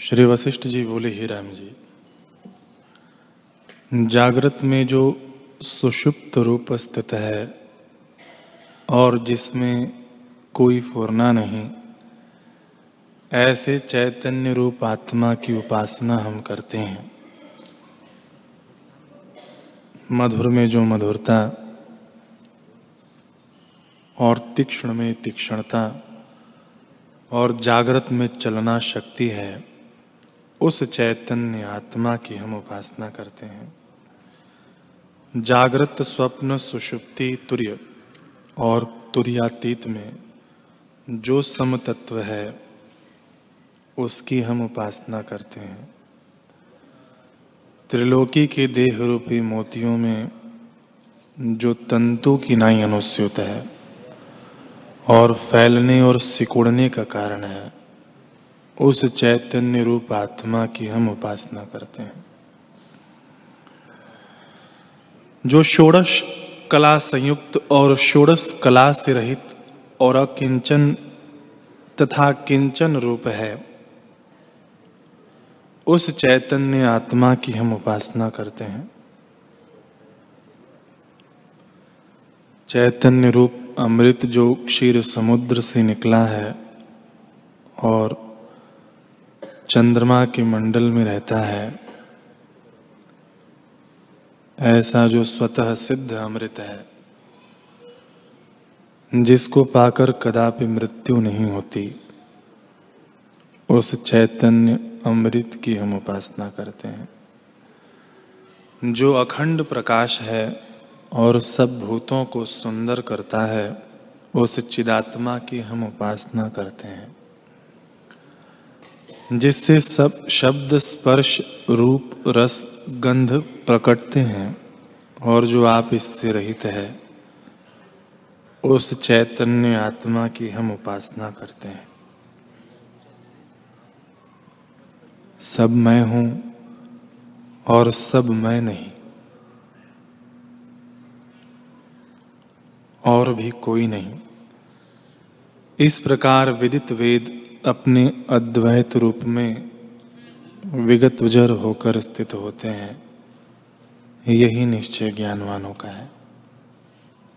श्री वशिष्ठ जी बोले, ही राम जी, जागृत में जो सुषुप्त रूप स्थित है और जिसमें कोई फुरना नहीं, ऐसे चैतन्य रूप आत्मा की उपासना हम करते हैं। मधुर में जो मधुरता और तीक्ष्ण में तीक्ष्णता और जागृत में चलना शक्ति है उस चैतन्य आत्मा की हम उपासना करते हैं। जागृत स्वप्न सुषुप्ति तुर्य और तुर्यातीत में जो सम तत्व है, उसकी हम उपासना करते हैं। त्रिलोकी के देह रूपी मोतियों में जो तंतु की नाई अनुस्यूत है और फैलने और सिकुड़ने का कारण है उस चैतन्य रूप आत्मा की हम उपासना करते हैं। जो षोड़श कला संयुक्त और षोड़श कला से रहित और अकिंचन तथा किंचन रूप है, उस चैतन्य आत्मा की हम उपासना करते हैं। चैतन्य रूप अमृत जो क्षीर समुद्र से निकला है और चंद्रमा के मंडल में रहता है। ऐसा जो स्वतः सिद्ध अमृत है, जिसको पाकर कदापि मृत्यु नहीं होती, उस चैतन्य अमृत की हम उपासना करते हैं। जो अखंड प्रकाश है और सब भूतों को सुंदर करता है, उस चिदात्मा की हम उपासना करते हैं। जिससे सब शब्द स्पर्श रूप रस गंध प्रकटते हैं और जो आप इससे रहित है, उस चैतन्य आत्मा की हम उपासना करते हैं। सब मैं हूँ और सब मैं नहीं। और भी कोई नहीं। इस प्रकार विदित वेद अपने अद्वैत रूप में विगत जर होकर स्थित होते हैं। यही निश्चय ज्ञानवानों का है।